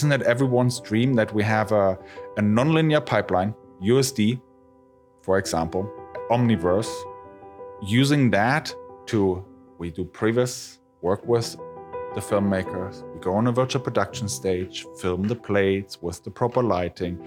Isn't that everyone's dream that we have a, a nonlinear pipeline, USD, for example, Omniverse, using that to we do previs work with the filmmakers. We go on a virtual production stage, film the plates with the proper lighting.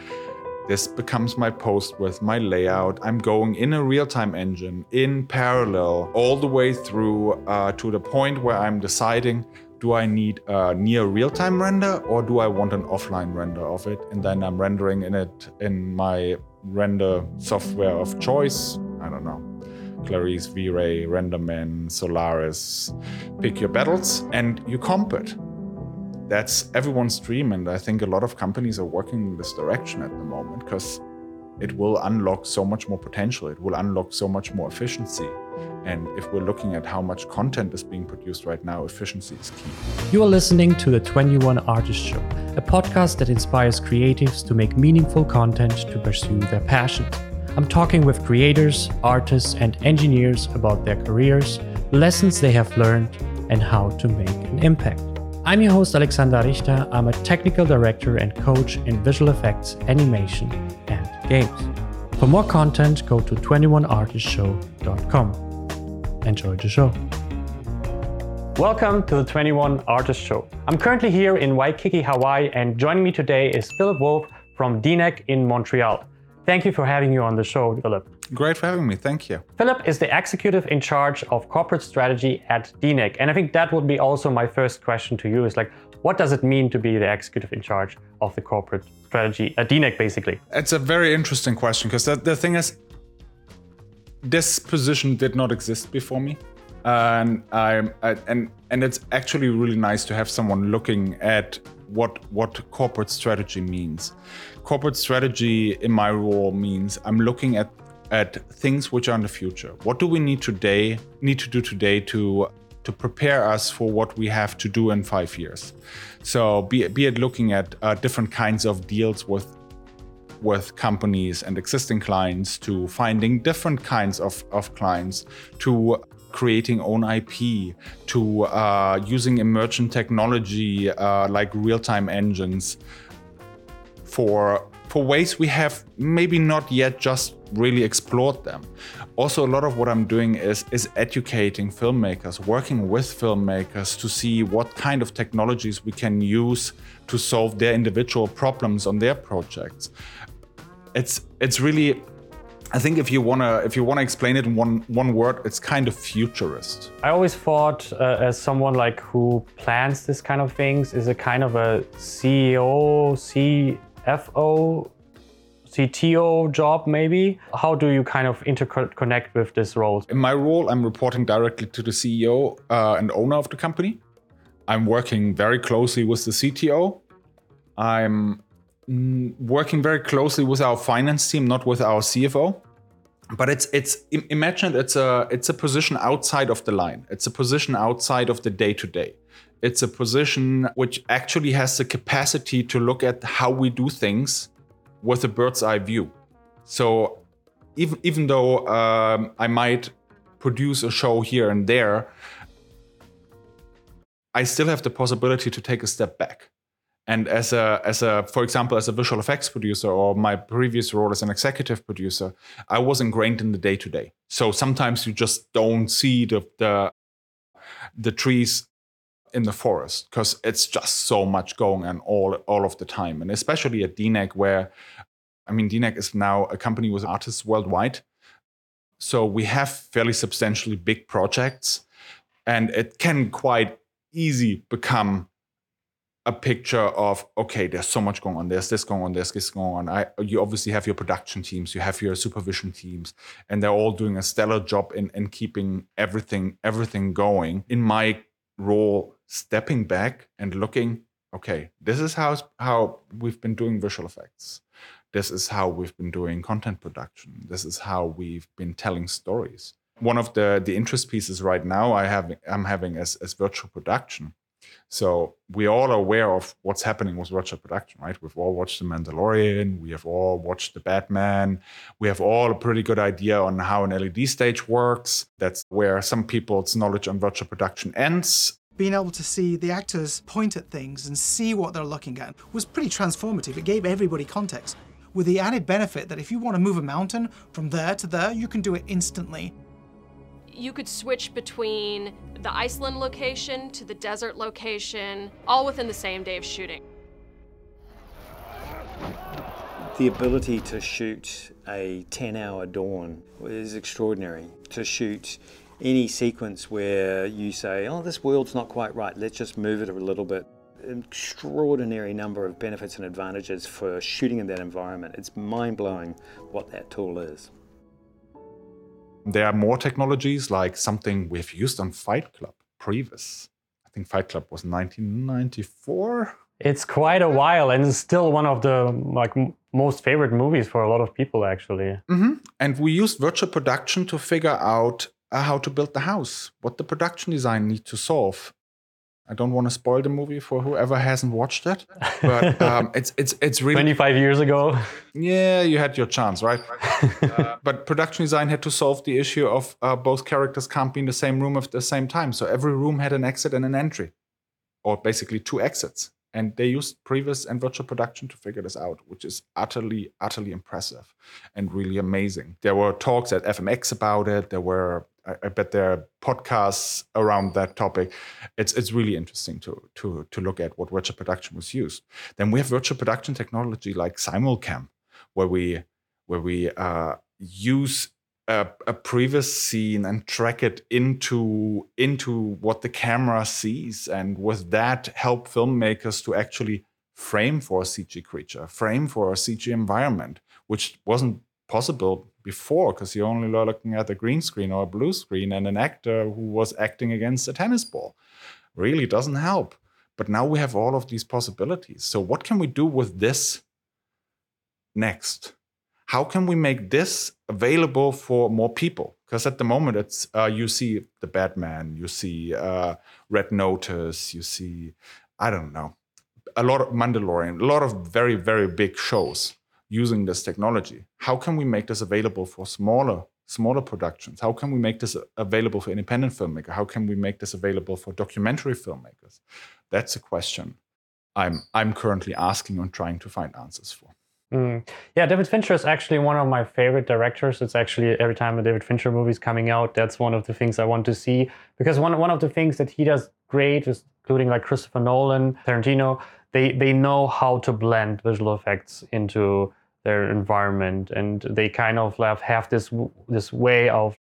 This becomes my post with my layout. I'm going in a real time engine in parallel all the way through uh, to the point where I'm deciding do I need a near real time render or do I want an offline render of it? And then I'm rendering in it in my render software of choice. I don't know. Clarisse, V-Ray, Renderman, Solaris, pick your battles and you comp it. That's everyone's dream, and I think a lot of companies are working in this direction at the moment because it will unlock so much more potential. It will unlock so much more efficiency. And if we're looking at how much content is being produced right now, efficiency is key. You are listening to the 21 Artist Show, a podcast that inspires creatives to make meaningful content to pursue their passion. I'm talking with creators, artists, and engineers about their careers, lessons they have learned, and how to make an impact. I'm your host, Alexander Richter. I'm a technical director and coach in visual effects, animation, and games. For more content, go to 21artistshow.com. Enjoy the show. Welcome to the 21 Artist Show. I'm currently here in Waikiki, Hawaii, and joining me today is Philipp Wolf from DNEG in Montreal. Thank you for having you on the show, Philipp. Great for having me. Thank you. Philipp is the executive in charge of corporate strategy at DNEG. And I think that would be also my first question to you is like, what does it mean to be the executive in charge of the corporate strategy at DNEG, basically? It's a very interesting question because the, the thing is, this position did not exist before me. And I'm and and it's actually really nice to have someone looking at what what corporate strategy means. Corporate strategy in my role means I'm looking at at things which are in the future. What do we need today need to do today to to prepare us for what we have to do in five years? So be, be it looking at uh, different kinds of deals with with companies and existing clients to finding different kinds of, of clients to creating own IP, to uh, using emergent technology uh, like real-time engines for for ways we have maybe not yet just really explored them. Also, a lot of what I'm doing is is educating filmmakers, working with filmmakers to see what kind of technologies we can use to solve their individual problems on their projects. It's it's really I think if you wanna if you wanna explain it in one one word, it's kind of futurist. I always thought uh, as someone like who plans this kind of things is a kind of a CEO, CFO, CTO job maybe. How do you kind of interconnect with this role? In my role, I'm reporting directly to the CEO uh, and owner of the company. I'm working very closely with the CTO. I'm working very closely with our finance team, not with our CFO. But it's it's imagine it's a it's a position outside of the line. It's a position outside of the day to day. It's a position which actually has the capacity to look at how we do things with a bird's eye view. So even even though um, I might produce a show here and there, I still have the possibility to take a step back and as a as a for example as a visual effects producer or my previous role as an executive producer i was ingrained in the day to day so sometimes you just don't see the the, the trees in the forest because it's just so much going on all all of the time. And especially at DNEG where i mean DNEG is now a company with artists worldwide. So we have fairly substantially big projects and it can quite easy become a picture of okay there's so much going on. There's this going on there's this going on. I, you obviously have your production teams you have your supervision teams and they're all doing a stellar job in, in keeping everything everything going. In my role stepping back and looking okay this is how how we've been doing visual effects. This is how we've been doing content production. This is how we've been telling stories. One of the the interest pieces right now i have i'm having as, as virtual production so we all are aware of what's happening with virtual production, right? We've all watched The Mandalorian, we have all watched The Batman, we have all a pretty good idea on how an LED stage works. That's where some people's knowledge on virtual production ends. being able to see the actors point at things and see what they're looking at was pretty transformative. It gave everybody context. With the added benefit that if you want to move a mountain from there to there, you can do it instantly. You could switch between the Iceland location to the desert location, all within the same day of shooting. The ability to shoot a 10 hour dawn is extraordinary. To shoot any sequence where you say, oh, this world's not quite right, let's just move it a little bit. An extraordinary number of benefits and advantages for shooting in that environment. It's mind blowing what that tool is. There are more technologies like something we've used on Fight Club, Previs. I think Fight Club was 1994. It's quite a while, and it's still one of the like most favorite movies for a lot of people, actually. Mm-hmm. And we used virtual production to figure out uh, how to build the house, what the production design needs to solve. I don't want to spoil the movie for whoever hasn't watched it, but um, it's it's it's really 25 years ago. Yeah, you had your chance, right? uh, but production design had to solve the issue of uh, both characters can't be in the same room at the same time, so every room had an exit and an entry, or basically two exits. And they used Previs and virtual production to figure this out, which is utterly, utterly impressive and really amazing. There were talks at FMX about it. There were I, I bet there are podcasts around that topic. It's it's really interesting to to to look at what virtual production was used. Then we have virtual production technology like Simulcam, where we where we uh, use a, a, previs scene and track it into into what the camera sees, and with that help filmmakers to actually frame for a CG creature, frame for a CG environment, which wasn't possible before because you're only looking at a green screen or a blue screen and an actor who was acting against a tennis ball. Really doesn't help. But now we have all of these possibilities. So, what can we do with this next? How can we make this available for more people? Because at the moment, it's uh, you see the Batman, you see uh, Red Notice, you see I don't know a lot of Mandalorian, a lot of very very big shows using this technology. How can we make this available for smaller smaller productions? How can we make this available for independent filmmakers? How can we make this available for documentary filmmakers? That's a question I'm I'm currently asking and trying to find answers for. Mm. Yeah, David Fincher is actually one of my favorite directors. It's actually every time a David Fincher movie is coming out, that's one of the things I want to see because one one of the things that he does great is including like Christopher Nolan, Tarantino, they they know how to blend visual effects into their environment and they kind of have, have this this way of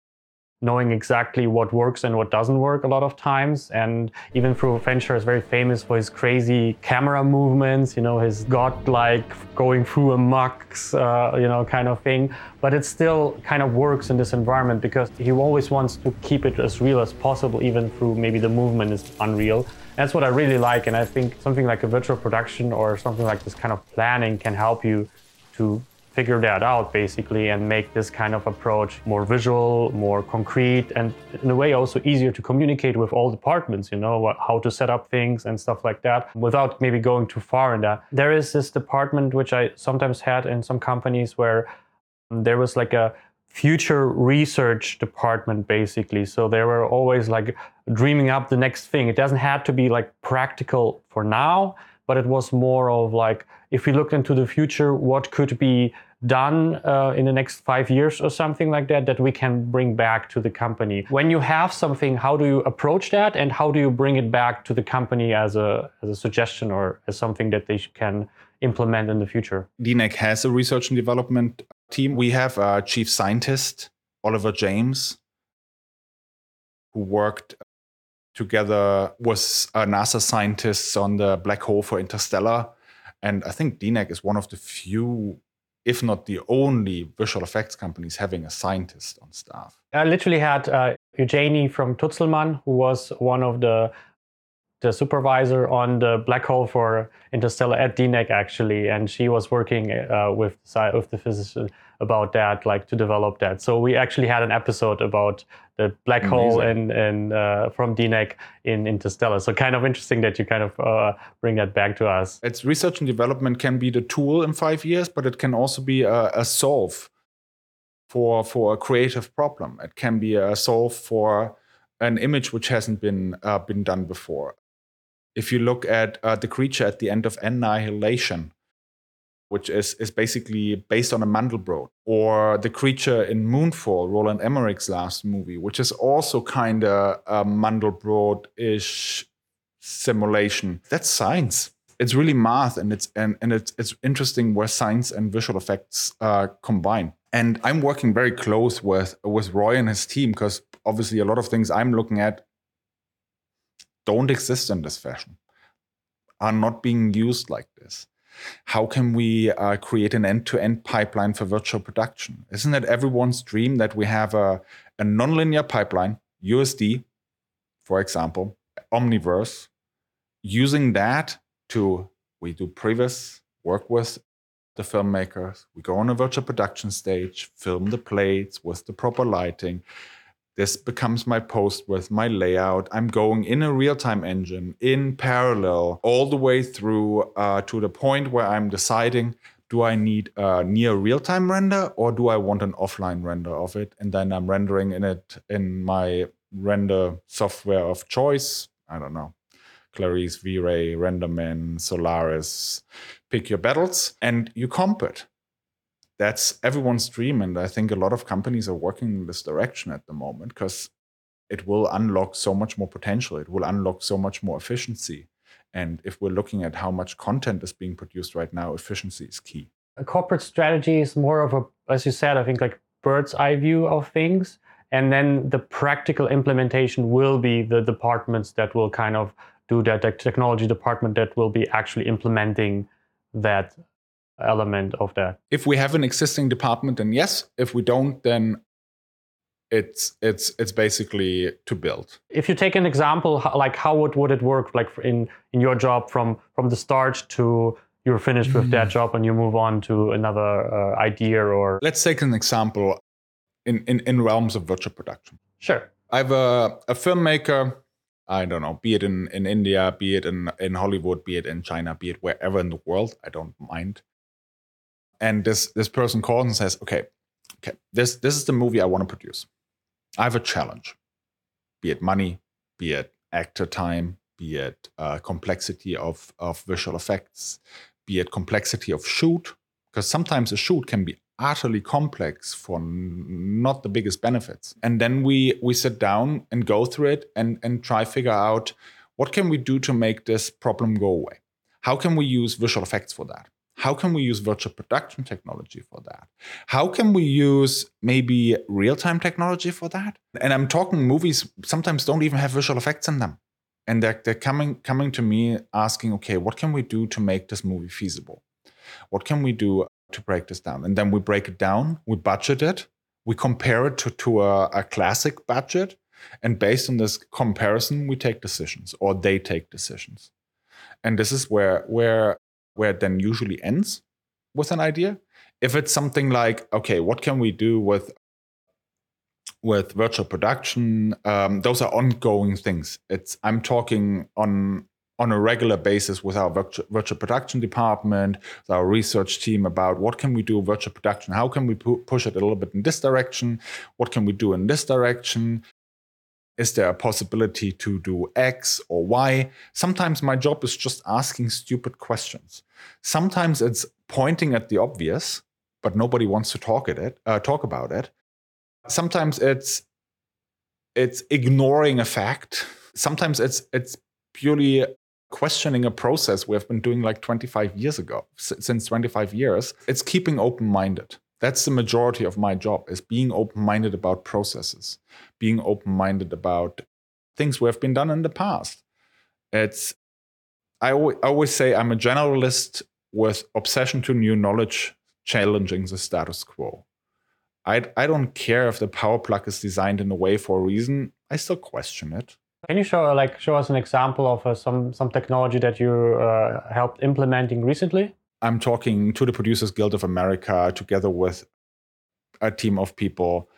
knowing exactly what works and what doesn't work a lot of times. And even through Fincher is very famous for his crazy camera movements you know his godlike going through a mux uh, you know kind of thing. But it still kind of works in this environment because he always wants to keep it as real as possible even through maybe the movement is unreal that's what I really like and I think something like a virtual production or something like this kind of planning can help you to figure that out basically and make this kind of approach more visual, more concrete, and in a way also easier to communicate with all departments, you know, what, how to set up things and stuff like that without maybe going too far in that. There is this department which I sometimes had in some companies where there was like a future research department basically so they were always like dreaming up the next thing it doesn't have to be like practical for now but it was more of like if we look into the future, what could be done uh, in the next five years or something like that that we can bring back to the company. When you have something, how do you approach that, and how do you bring it back to the company as a as a suggestion or as something that they can implement in the future? DNEG has a research and development team. We have a chief scientist, Oliver James, who worked together with uh, NASA scientists on the black hole for Interstellar and I think DNEG is one of the few, if not the only, visual effects companies having a scientist on staff. I literally had uh, Eugenie von Tunzelmann, who was one of the the supervisor on the black hole for Interstellar at DNEG actually, and she was working uh, with with the physicist about that, like to develop that. So we actually had an episode about the black Amazing. hole and and uh, from DNEG in Interstellar. So kind of interesting that you kind of uh, bring that back to us. It's research and development can be the tool in five years, but it can also be a, a solve for for a creative problem. It can be a solve for an image which hasn't been uh, been done before. If you look at uh, the creature at the end of Annihilation, which is, is basically based on a Mandelbrot, or the creature in Moonfall, Roland Emmerich's last movie, which is also kind of a Mandelbrot ish simulation. That's science. It's really math, and it's and, and it's it's interesting where science and visual effects uh, combine. And I'm working very close with with Roy and his team because obviously a lot of things I'm looking at don't exist in this fashion, are not being used like this. How can we uh, create an end-to-end pipeline for virtual production? Isn't it everyone's dream that we have a, a nonlinear pipeline, USD, for example, Omniverse, using that to we do previs work with the filmmakers. We go on a virtual production stage, film the plates with the proper lighting. This becomes my post with my layout. I'm going in a real time engine in parallel all the way through uh, to the point where I'm deciding do I need a near real time render or do I want an offline render of it? And then I'm rendering in it in my render software of choice. I don't know. Clarisse, V-Ray, Renderman, Solaris, pick your battles and you comp it. That's everyone's dream. And I think a lot of companies are working in this direction at the moment because it will unlock so much more potential. It will unlock so much more efficiency. And if we're looking at how much content is being produced right now, efficiency is key. A corporate strategy is more of a, as you said, I think like bird's eye view of things. And then the practical implementation will be the departments that will kind of do that, the technology department that will be actually implementing that element of that. If we have an existing department, then yes. If we don't, then it's it's it's basically to build. If you take an example, like how would, would it work, like in in your job from from the start to you're finished with that mm. job and you move on to another uh, idea or let's take an example in, in in realms of virtual production. Sure. I have a, a filmmaker I don't know, be it in, in India, be it in, in Hollywood, be it in China, be it wherever in the world, I don't mind. And this this person calls and says, okay, okay, this this is the movie I want to produce. I have a challenge, be it money, be it actor time, be it uh, complexity of of visual effects, be it complexity of shoot, because sometimes a shoot can be utterly complex for not the biggest benefits and then we we sit down and go through it and and try figure out what can we do to make this problem go away? How can we use visual effects for that how can we use virtual production technology for that how can we use maybe real-time technology for that and i'm talking movies sometimes don't even have visual effects in them and they're, they're coming coming to me asking okay what can we do to make this movie feasible what can we do to break this down. And then we break it down, we budget it, we compare it to, to a, a classic budget. And based on this comparison, we take decisions or they take decisions. And this is where where where it then usually ends with an idea. If it's something like, okay, what can we do with with virtual production? Um, those are ongoing things. It's I'm talking on on a regular basis with our virtual, virtual production department, with our research team about what can we do virtual production? How can we pu- push it a little bit in this direction? What can we do in this direction? Is there a possibility to do X or Y? Sometimes my job is just asking stupid questions. Sometimes it's pointing at the obvious, but nobody wants to talk at it, uh, talk about it. Sometimes it's it's ignoring a fact. Sometimes it's it's purely questioning a process we have been doing like 25 years ago since 25 years it's keeping open-minded that's the majority of my job is being open-minded about processes being open-minded about things we have been done in the past. It's i always say i'm a generalist with obsession to new knowledge challenging the status quo. I, I don't care if the power plug is designed in a way for a reason i still question it. Can you show like show us an example of uh, some some technology that you uh, helped implementing recently? I'm talking to the Producers Guild of America together with a team of people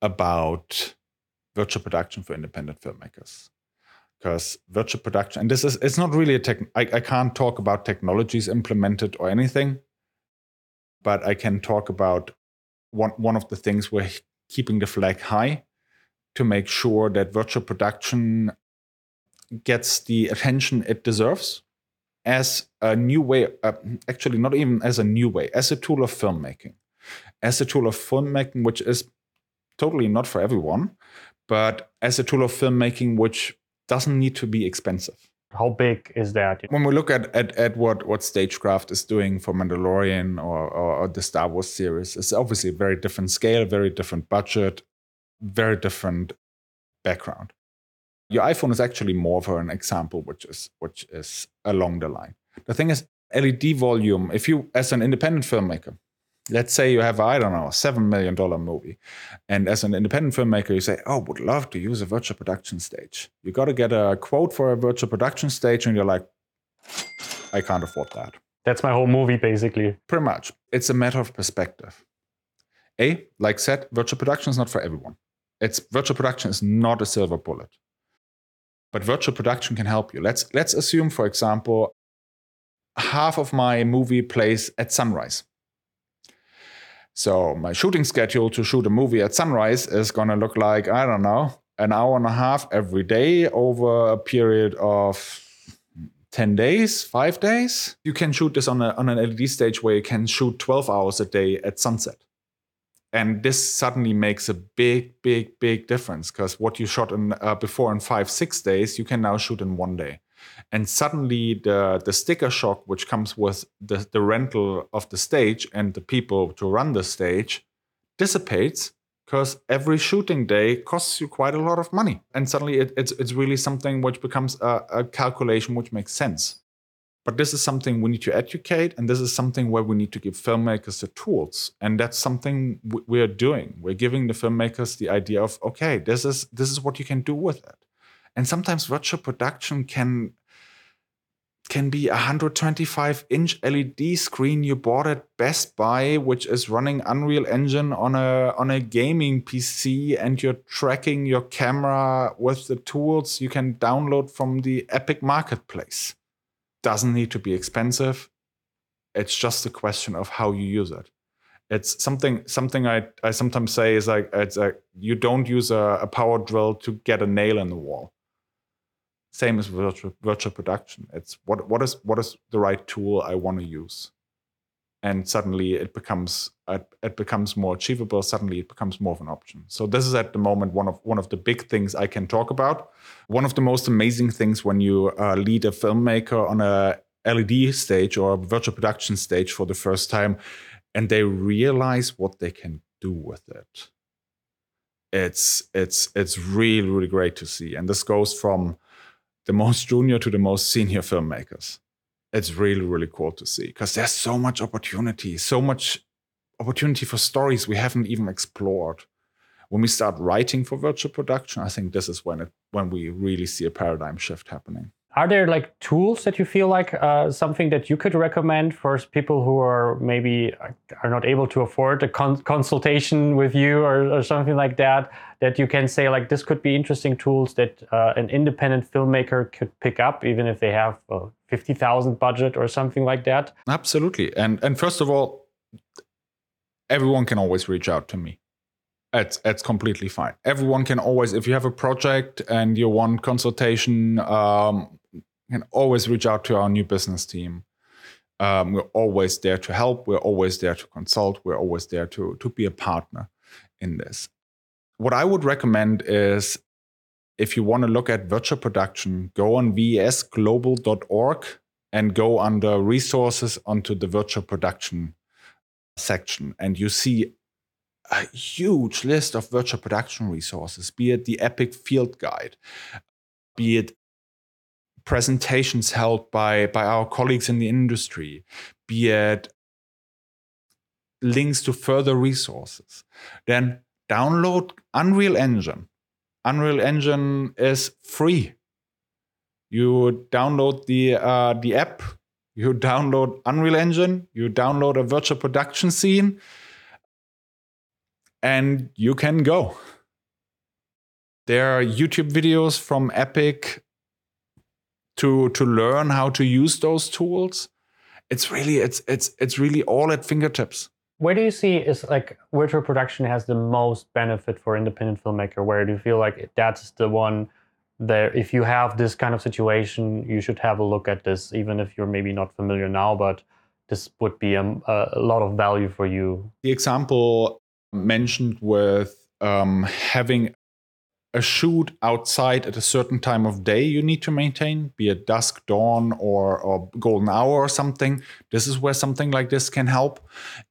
about virtual production for independent filmmakers. Because virtual production, and this is it's not really a tech. I, I can't talk about technologies implemented or anything, but I can talk about one one of the things we're keeping the flag high to make sure that virtual production gets the attention it deserves as a new way, uh, actually, not even as a new way, as a tool of filmmaking, as a tool of filmmaking, which is totally not for everyone, but as a tool of filmmaking, which doesn't need to be expensive. How big is that? When we look at, at, at what, what Stagecraft is doing for Mandalorian or, or, or the Star Wars series, it's obviously a very different scale, very different budget, very different background. Your iPhone is actually more for an example, which is which is along the line. The thing is, LED volume. If you, as an independent filmmaker, let's say you have I don't know a seven million dollar movie, and as an independent filmmaker, you say, "Oh, would love to use a virtual production stage." You got to get a quote for a virtual production stage, and you're like, "I can't afford that." That's my whole movie, basically. Pretty much, it's a matter of perspective. A, like said, virtual production is not for everyone. It's virtual production is not a silver bullet but virtual production can help you. Let's let's assume, for example, half of my movie plays at sunrise. So my shooting schedule to shoot a movie at sunrise is gonna look like, I don't know, an hour and a half every day over a period of 10 days, five days. You can shoot this on, a, on an LED stage where you can shoot 12 hours a day at sunset and this suddenly makes a big big big difference because what you shot in uh, before in five six days you can now shoot in one day. And suddenly the the sticker shock which comes with the, the rental of the stage and the people to run the stage dissipates because every shooting day costs you quite a lot of money. And suddenly it, it's, it's really something which becomes a, a calculation which makes sense but this is something we need to educate, and this is something where we need to give filmmakers the tools, and that's something we're doing. We're giving the filmmakers the idea of, okay, this is this is what you can do with it, and sometimes virtual production can can be a 125 inch LED screen. You bought at Best Buy, which is running Unreal Engine on a on a gaming PC, and you're tracking your camera with the tools you can download from the Epic Marketplace doesn't need to be expensive. It's just a question of how you use it. It's something something I, I sometimes say is like it's like you don't use a, a power drill to get a nail in the wall. Same as virtual, virtual production. It's what what is what is the right tool I want to use and suddenly it becomes it becomes more achievable suddenly it becomes more of an option. So this is at the moment one of one of the big things i can talk about. One of the most amazing things when you uh, lead a filmmaker on a led stage or virtual production stage for the first time and they realize what they can do with it. It's it's it's really really great to see. And this goes from the most junior to the most senior filmmakers it's really really cool to see because there's so much opportunity so much opportunity for stories we haven't even explored. When we start writing for virtual production i think this is when it when we really see a paradigm shift happening. Are there like tools that you feel like uh, something that you could recommend for people who are maybe uh, are not able to afford a con consultation with you or, or, something like that that you can say like this could be interesting tools that uh, an independent filmmaker could pick up even if they have a 50,000 budget or something like that absolutely and and first of all everyone can always reach out to me it's it's completely fine. Everyone can always, if you have a project and you want consultation, um, can always reach out to our new business team. Um, we're always there to help. We're always there to consult. We're always there to, to be a partner in this. What I would recommend is if you want to look at virtual production, go on vesglobal.org and go under resources onto the virtual production section. And you see a huge list of virtual production resources, be it the Epic Field Guide, be it presentations held by, by our colleagues in the industry, be it links to further resources, then download Unreal Engine. Unreal Engine is free. You download the uh, the app, you download Unreal Engine, you download a virtual production scene, and you can go. There are YouTube videos from Epic to to learn how to use those tools it's really it's it's it's really all at fingertips where do you see is like virtual production has the most benefit for independent filmmaker? Where do you feel like that's the one that if you have this kind of situation, you should have a look at this, even if you're maybe not familiar now, but this would be a, a lot of value for you. The example mentioned with um, having a shoot outside at a certain time of day you need to maintain, be it dusk, dawn, or, or golden hour or something. This is where something like this can help.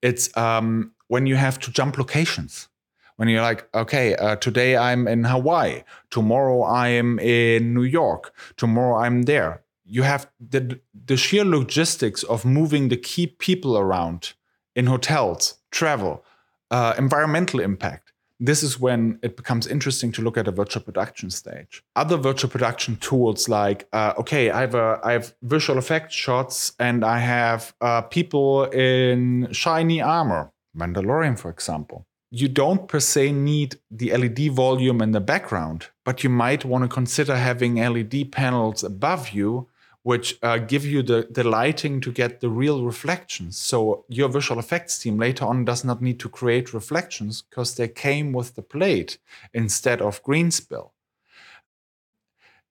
It's um, when you have to jump locations. When you're like, okay, uh, today I'm in Hawaii, tomorrow I'm in New York, tomorrow I'm there. You have the, the sheer logistics of moving the key people around in hotels, travel, uh, environmental impact this is when it becomes interesting to look at a virtual production stage. Other virtual production tools like, uh, okay, I have a, I have visual effects shots and I have uh, people in shiny armor, Mandalorian, for example. You don't per se need the LED volume in the background, but you might want to consider having LED panels above you which uh, give you the, the lighting to get the real reflections. So your visual effects team later on does not need to create reflections because they came with the plate instead of green spill.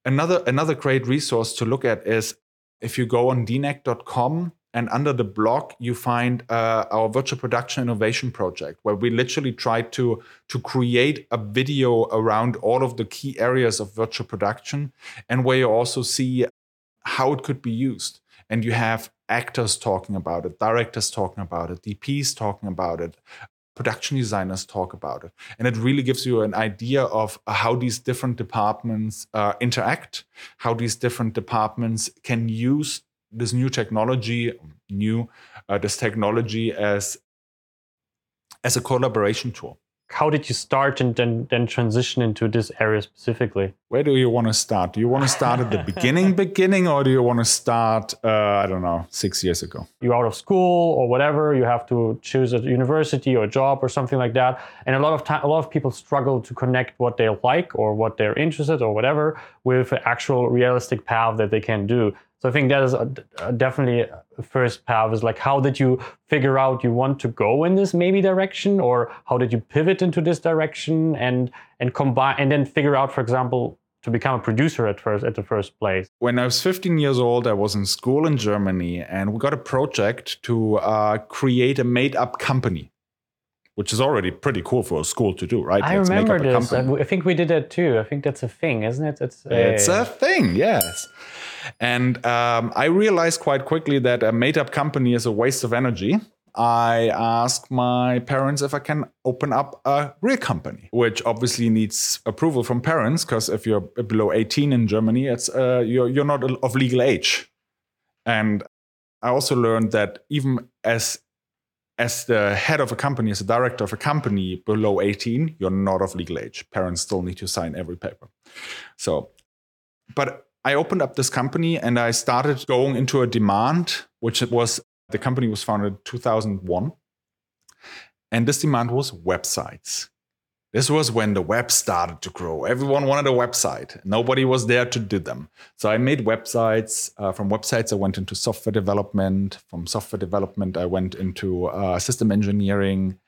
Another, another great resource to look at is if you go on dneg.com and under the blog you find uh, our virtual production innovation project where we literally try to to create a video around all of the key areas of virtual production and where you also see how it could be used. And you have actors talking about it, directors talking about it, DPs talking about it, production designers talk about it. And it really gives you an idea of how these different departments uh, interact, how these different departments can use this new technology, new uh, this technology as as a collaboration tool how did you start and then, then transition into this area specifically? Where do you want to start? Do you want to start at the beginning, beginning, or do you want to start, uh, I don't know, six years ago? You're out of school or whatever. You have to choose a university or a job or something like that. And a lot of time, a lot of people struggle to connect what they like or what they're interested or whatever with an actual realistic path that they can do. So I think that is a, a definitely a first path is like how did you figure out you want to go in this maybe direction or how did you pivot into this direction and and combine and then figure out for example to become a producer at first at the first place? When i was 15 years old i was in school in germany and we got a project to uh, create a made up company which is already pretty cool for a school to do, right? I Let's remember this. I think we did that too. I think that's a thing, isn't it? It's, it's a thing, yes. And um, I realized quite quickly that a made up company is a waste of energy. I asked my parents if I can open up a real company, which obviously needs approval from parents because if you're below 18 in Germany, it's uh, you're you're not of legal age. And I also learned that even as as the head of a company, as a director of a company below 18, you're not of legal age. Parents still need to sign every paper. So, but I opened up this company and I started going into a demand, which it was the company was founded in 2001. And this demand was websites. This was when the web started to grow. Everyone wanted a website. Nobody was there to do them. So I made websites. Uh, from websites, I went into software development. From software development, I went into uh, system engineering.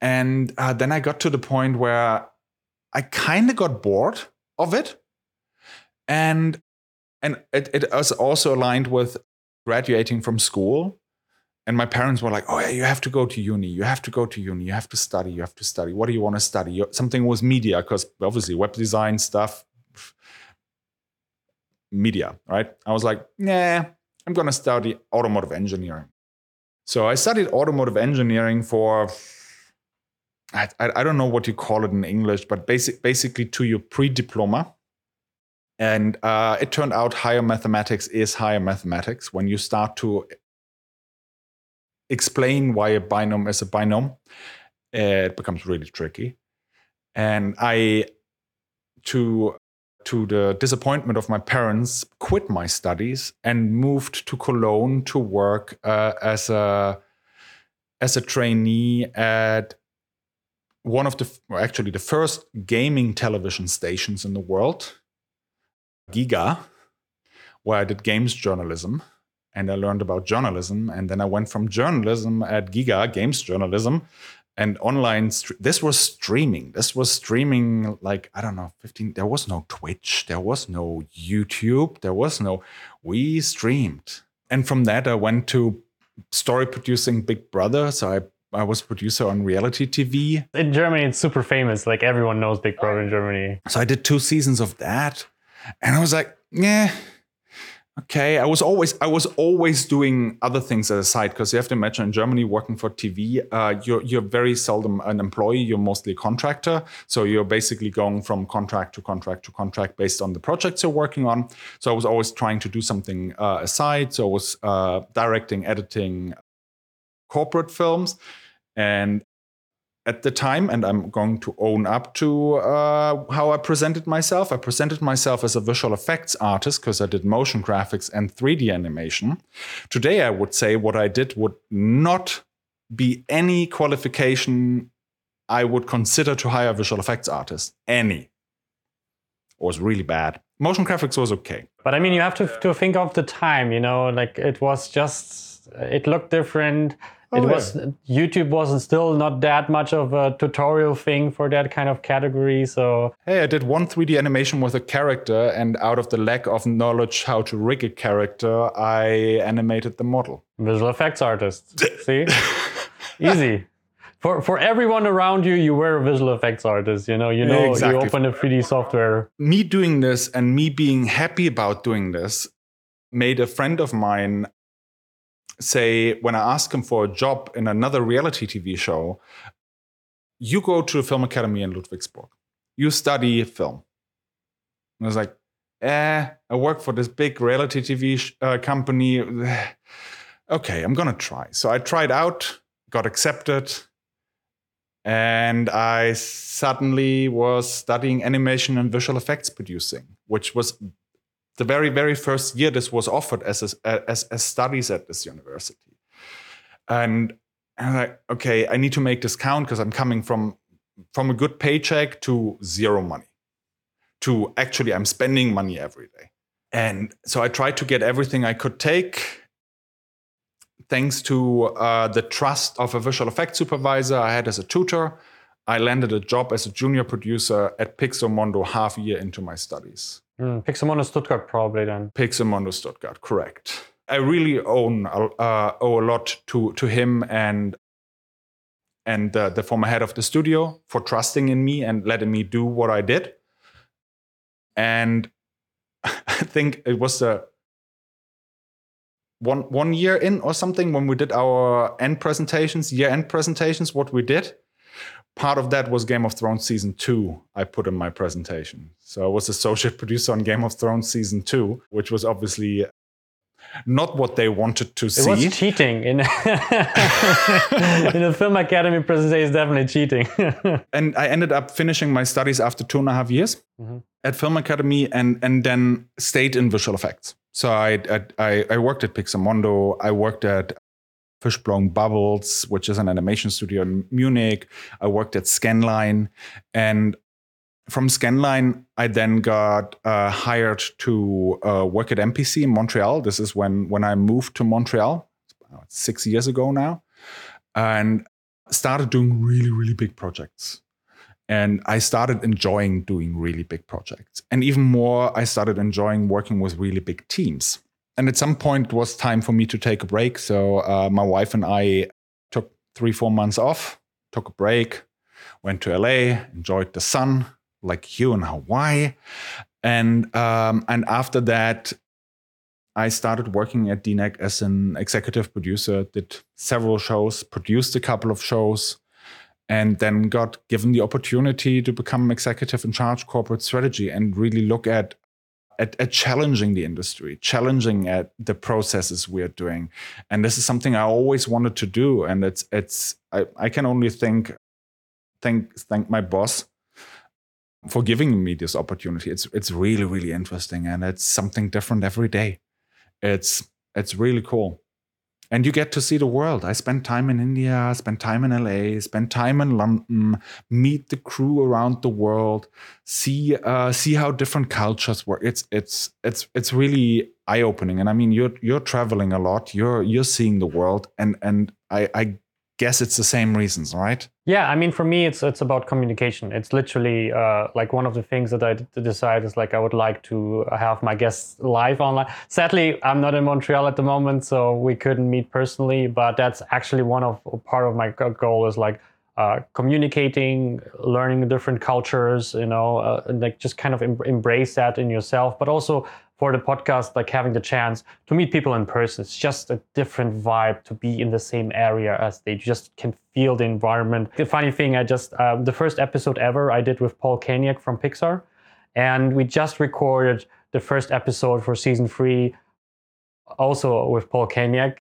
And uh, then I got to the point where I kind of got bored of it and and it, it was also aligned with graduating from school and my parents were like oh yeah you have to go to uni. You have to go to uni. You have to study. You have to study. What do you want to study something was media because obviously web design stuff media right? I was like nah i'm to study automotive engineering. So i studied automotive engineering for I, I, don't know what you call it in english but basic, basically to your pre-diploma. And uh, it turned out higher mathematics is higher mathematics. When you start to explain why a binom is a binom, it becomes really tricky. And I, to to the disappointment of my parents, quit my studies and moved to Cologne to work uh, as a as a trainee at one of the actually the first gaming television stations in the world Giga, where I did games journalism. And I learned about journalism. And then I went from journalism at Giga, games journalism, and online. This was streaming. This was streaming like, I don't know, 15. There was no Twitch, there was no YouTube, there was no. We streamed. And from that, I went to story producing Big Brother. So I I was producer on reality TV. In Germany, it's super famous. Like everyone knows Big Brother in Germany. So I did two seasons of that, and I was like, yeah, okay. I was always I was always doing other things as a side because you have to imagine in Germany working for TV, uh, you're you're very seldom an employee. You're mostly a contractor. So you're basically going from contract to contract to contract based on the projects you're working on. So I was always trying to do something uh, aside. So I was uh, directing, editing corporate films. And at the time, and I'm going to own up to uh, how I presented myself. I presented myself as a visual effects artist because I did motion graphics and 3D animation. Today, I would say what I did would not be any qualification I would consider to hire visual effects artist. Any. It was really bad. Motion graphics was okay. But I mean, you have to, to think of the time, you know, like it was just, it looked different it Oh, was YouTube wasn't still not that much of a tutorial thing for that kind of category. So Hey, I did one 3D animation with a character, and out of the lack of knowledge how to rig a character, I animated the model. visual effects artist. See, easy. For for everyone around you, you were a visual effects artist. You know, you know, Exactly. you open a 3D software. Me doing this and me being happy about doing this made a friend of mine say, when I ask him for a job in another reality TV show, you go to the Film Academy in Ludwigsburg, you study film. And I was like, eh, I work for this big reality TV sh- uh, company. okay, I'm gonna try. So I tried out, got accepted, and I suddenly was studying animation and visual effects producing, which was the very, very first year this was offered as a, as, as studies at this university. And I'm like, okay, I need to make this count because I'm coming from from a good paycheck to zero money. To actually, I'm spending money every day. And so I tried to get everything I could take. Thanks to uh, the trust of a visual effects supervisor I had as a tutor, I landed a job as a junior producer at Pixelmondo half a year into my studies. Mm, Pixelmondo Stuttgart probably then. Pixelmondo Stuttgart, correct. I really own uh, owe a lot to to him and and uh, the former head of the studio for trusting in me and letting me do what I did. And I think it was the one one year in or something when we did our end presentations, year end presentations. What we did, part of that was Game of Thrones season two. I put in my presentation, so I was associate producer on Game of Thrones season two, which was obviously not what they wanted to It see. was cheating in in a film academy presentation. Is definitely cheating. and I ended up finishing my studies after two and a half years Mhm. at Film Academy, and and then stayed in visual effects. So I I, I worked at Pixelmondo. I worked at Fish Blowing Bubbles, which is an animation studio in Munich. I worked at Scanline, and from Scanline, I then got uh, hired to uh, work at MPC in Montreal. This is when when I moved to Montreal six years ago now, and started doing really really big projects. And I started enjoying doing really big projects. And even more, I started enjoying working with really big teams. And at some point, it was time for me to take a break. So uh, my wife and I took three, four months off, took a break, went to LA, enjoyed the sun, like you in Hawaii. And um, and after that, I started working at DNEG as an executive producer, did several shows, produced a couple of shows, and then got given the opportunity to become executive in charge corporate strategy and really look at, at at challenging the industry challenging at the processes we're doing. And this is something i always wanted to do. And it's it's i, I can only think thank thank my boss for giving me this opportunity. It's it's really really interesting. And it's something different every day. It's it's really cool and you get to see the world. I spent time in India, spent time in LA, spent time in London, meet the crew around the world, see uh, see how different cultures work. It's it's it's it's really eye opening. And I mean, you're you're traveling a lot. You're you're seeing the world, and and I I guess it's the same reasons, right? Yeah, I mean, for me, it's it's about communication. It's literally uh, like one of the things that I decide is like I would like to have my guests live online. Sadly, I'm not in Montreal at the moment, so we couldn't meet personally. But that's actually one of part of my goal is like uh, communicating, learning different cultures, you know, uh, like just kind of em- embrace that in yourself, but also for the podcast, like having the chance to meet people in person. It's just a different vibe to be in the same area as they just can feel the environment. The funny thing, I just, um, the first episode ever I did with Paul Kanyuk from Pixar. And we just recorded the first episode for season three, also with Paul Kanyuk.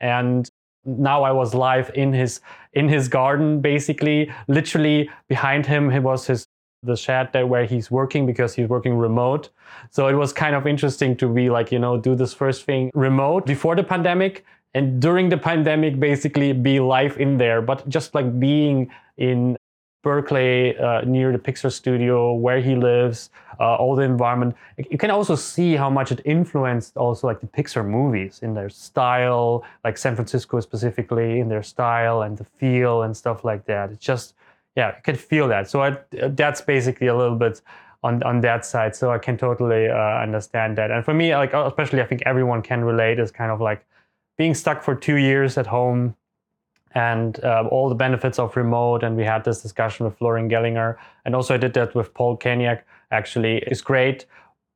And now I was live in his in his garden, basically, literally behind him. He was his the shed there where he's working because he's working remote. So it was kind of interesting to be like, you know, do this first thing remote before the pandemic and during the pandemic, basically be live in there, but just like being in Berkeley uh, near the Pixar studio where he lives, uh, all the environment. You can also see how much it influenced also like the Pixar movies in their style, like San Francisco specifically in their style and the feel and stuff like that. It's just yeah, I can feel that. So I, that's basically a little bit on on that side. So I can totally uh, understand that. And for me, like especially, I think everyone can relate. Is kind of like being stuck for two years at home, and uh, all the benefits of remote. And we had this discussion with Florian Gellinger, and also I did that with Paul Kanyuk. Actually, is great,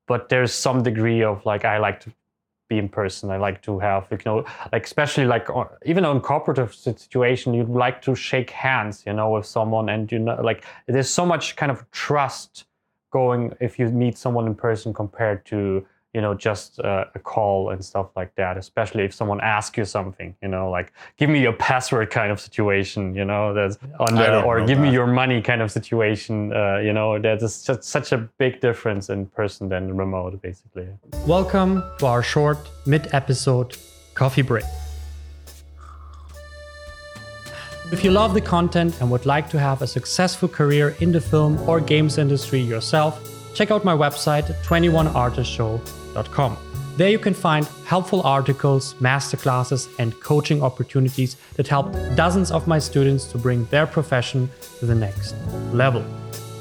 but there's some degree of like I like to be in person. I like to have, you know, like especially like even on cooperative situation, you'd like to shake hands, you know, with someone, and you know, like there's so much kind of trust going if you meet someone in person compared to you know just uh, a call and stuff like that especially if someone asks you something you know like give me your password kind of situation you know that's on the, or give that. me your money kind of situation uh, you know there's just such a big difference in person than remote basically. Welcome to our short mid-episode coffee break. If you love the content and would like to have a successful career in the film or games industry yourself check out my website 21artistshow.com there you can find helpful articles, masterclasses, and coaching opportunities that help dozens of my students to bring their profession to the next level.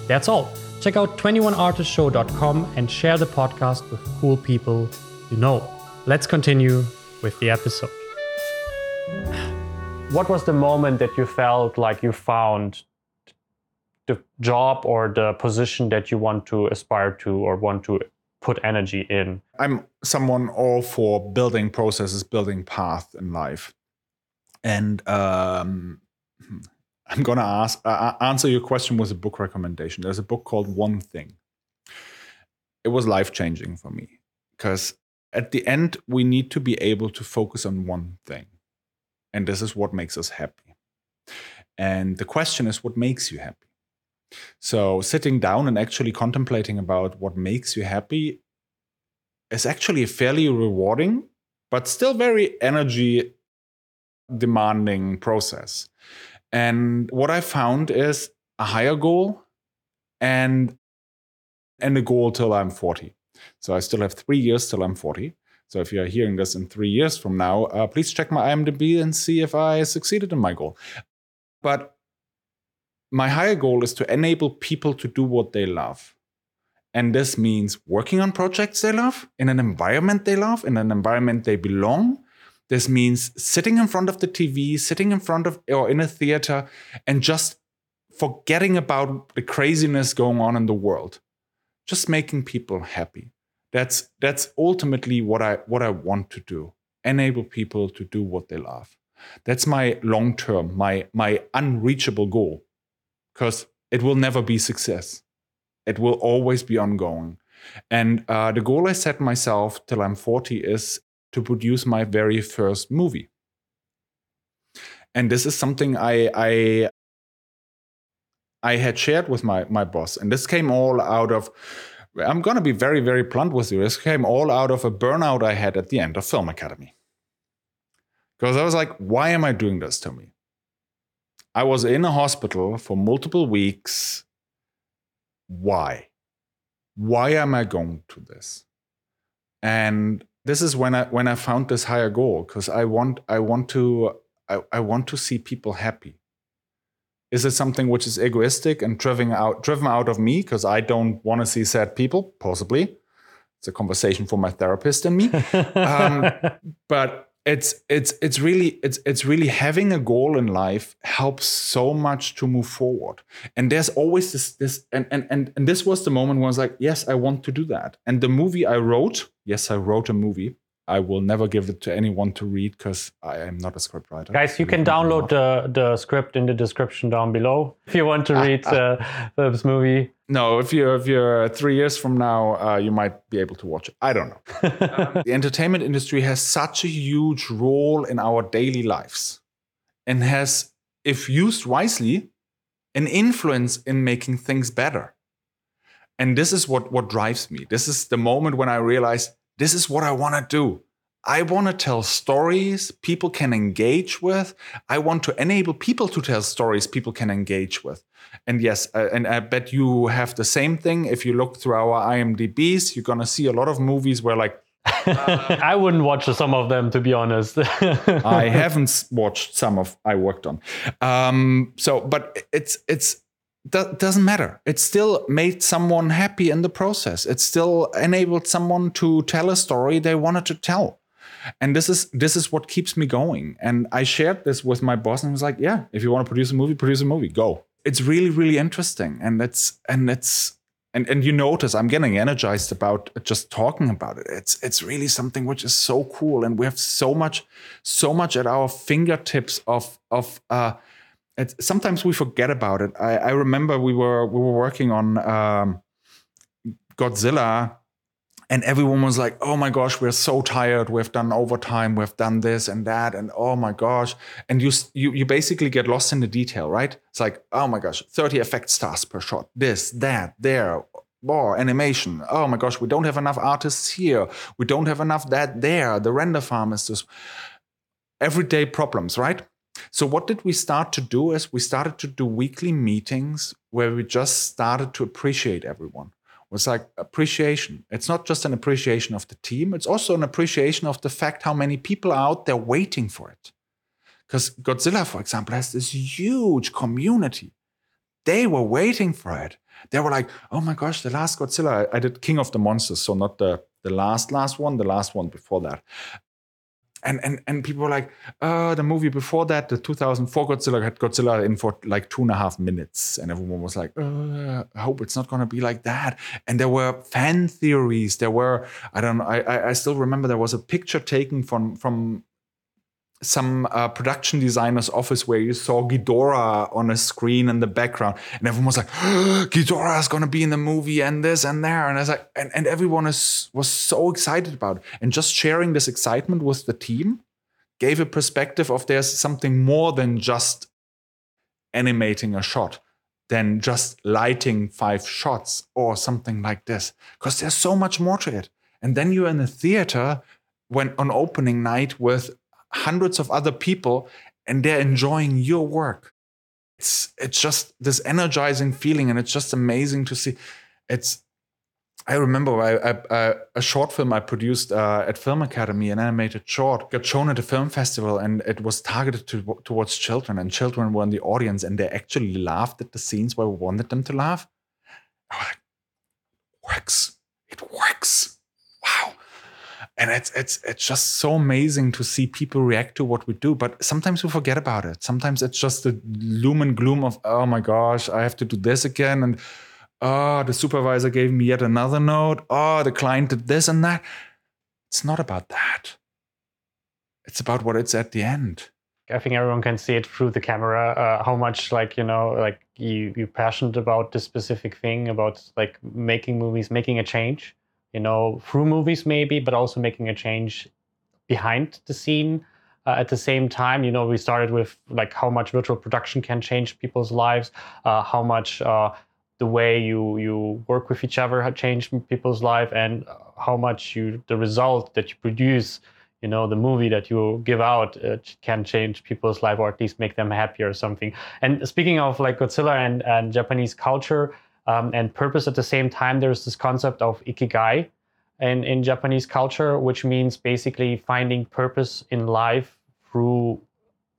That's all. Check out 21artistshow.com and share the podcast with cool people you know. Let's continue with the episode. What was the moment that you felt like you found the job or the position that you want to aspire to or want to put energy in. I'm someone all for building processes, building path in life. And um, I'm going to ask uh, answer your question with a book recommendation. There's a book called One Thing. It was life changing for me because at the end, we need to be able to focus on one thing. And this is what makes us happy. And the question is, what makes you happy? So sitting down and actually contemplating about what makes you happy is actually a fairly rewarding, but still very energy demanding process. And what I found is a higher goal and and a goal till I'm 40. So I still have three years till I'm 40. So if you are hearing this in three years from now, uh, please check my IMDb and see if I succeeded in my goal. But my higher goal is to enable people to do what they love. And this means working on projects they love, in an environment they love, in an environment they belong. This means sitting in front of the TV, sitting in front of or in a theater, and just forgetting about the craziness going on in the world. Just making people happy. That's that's ultimately what I what I want to do. Enable people to do what they love. That's my long term, my my unreachable goal because it will never be success. It will always be ongoing. And uh, the goal I set myself till I'm 40 is to produce my very first movie. And this is something I I I had shared with my my boss, and this came all out of. I'm going to be very very blunt with you. This came all out of a burnout I had at the end of Film Academy. Because I was like, why am I doing this to me? I was in a hospital for multiple weeks. Why? Why am I going to this? And this is when I when I found this higher goal because I want I want to I, I want to see people happy. Is it something which is egoistic and driven out driven out of me because I don't want to see sad people? Possibly. It's a conversation for my therapist and me. um, but it's it's it's really it's it's really having a goal in life helps so much to move forward. And there's always this this and and and, and this was the moment when i was like yes i want to do that. And the movie i wrote yes i wrote a movie I will never give it to anyone to read because I am not a scriptwriter. Guys, you can download the, the script in the description down below if you want to read uh, this movie. No, if you're if you're three years from now, uh, you might be able to watch it. I don't know. um, the entertainment industry has such a huge role in our daily lives, and has, if used wisely, an influence in making things better. And this is what what drives me. This is the moment when I realize this is what I want to do. I want to tell stories people can engage with. I want to enable people to tell stories people can engage with. And yes, uh, and I bet you have the same thing. If you look through our IMDb's, you're going to see a lot of movies where, like, uh, I wouldn't watch some of them, to be honest. I haven't watched some of I worked on. Um, so, but it's it's that doesn't matter. It still made someone happy in the process. It still enabled someone to tell a story they wanted to tell. And this is this is what keeps me going. And I shared this with my boss and was like, yeah, if you want to produce a movie, produce a movie, go. It's really, really interesting. And it's and it's and and you notice I'm getting energized about just talking about it. It's it's really something which is so cool. And we have so much, so much at our fingertips of of uh it's, sometimes we forget about it. I, I, remember we were we were working on um, Godzilla, and everyone was like, "Oh my gosh, we're so tired. We've done overtime. We've done this and that, and oh my gosh!" And you you you basically get lost in the detail, right? It's like, "Oh my gosh, thirty effect stars per shot. This, that, there." More animation. Oh my gosh, we don't have enough artists here. We don't have enough that there. The render farm is just everyday problems, right? So, what did we start to do is we started to do weekly meetings where we just started to appreciate everyone. It was like appreciation. It's not just an appreciation of the team, it's also an appreciation of the fact how many people are out there waiting for it. Because Godzilla, for example, has this huge community. They were waiting for it. They were like, oh my gosh, the last Godzilla. I did King of the Monsters, so not the, the last, last one, the last one before that and and and people were like, uh, the movie before that, the 2004 Godzilla had Godzilla in for like two and a half minutes, and everyone was like, uh, I hope it's not gonna be like that. And there were fan theories. There were I don't know. I I still remember there was a picture taken from from some uh, production designer's office where you saw Ghidorah on a screen in the background, and everyone was like, "Ghidorah is going to be in the movie, and this and there," and I was like, and, and everyone is was so excited about it, and just sharing this excitement with the team gave a perspective of there's something more than just animating a shot, than just lighting five shots or something like this, because there's so much more to it. And then you're in a theater when on opening night with hundreds of other people and they're enjoying your work. It's it's just this energizing feeling, and it's just amazing to see. It's I remember I, I, a short film I produced uh, at Film Academy, an animated short, got shown at a film festival, and it was targeted to, towards children, and children were in the audience, and they actually laughed at the scenes where we wanted them to laugh. I like, works, it works and it's it's it's just so amazing to see people react to what we do but sometimes we forget about it. Sometimes it's just the gloom and gloom of oh my gosh i have to do this again and oh the supervisor gave me yet another note. Oh the client did this and that. It's not about that. It's about what it's at the end. I think everyone can see it through the camera uh, how much like you know like you you're passionate about this specific thing about like making movies making a change you know, through movies maybe, but also making a change behind the scene. Uh, at the same time, you know, we started with like how much virtual production can change people's lives, uh, how much uh, the way you you work with each other had changed people's life, and how much you the result that you produce you know the movie that you give out uh, can change people's life or at least make them happy or something and speaking of like godzilla and, and japanese culture um, and purpose at the same time there's this concept of ikigai in, in japanese culture which means basically finding purpose in life through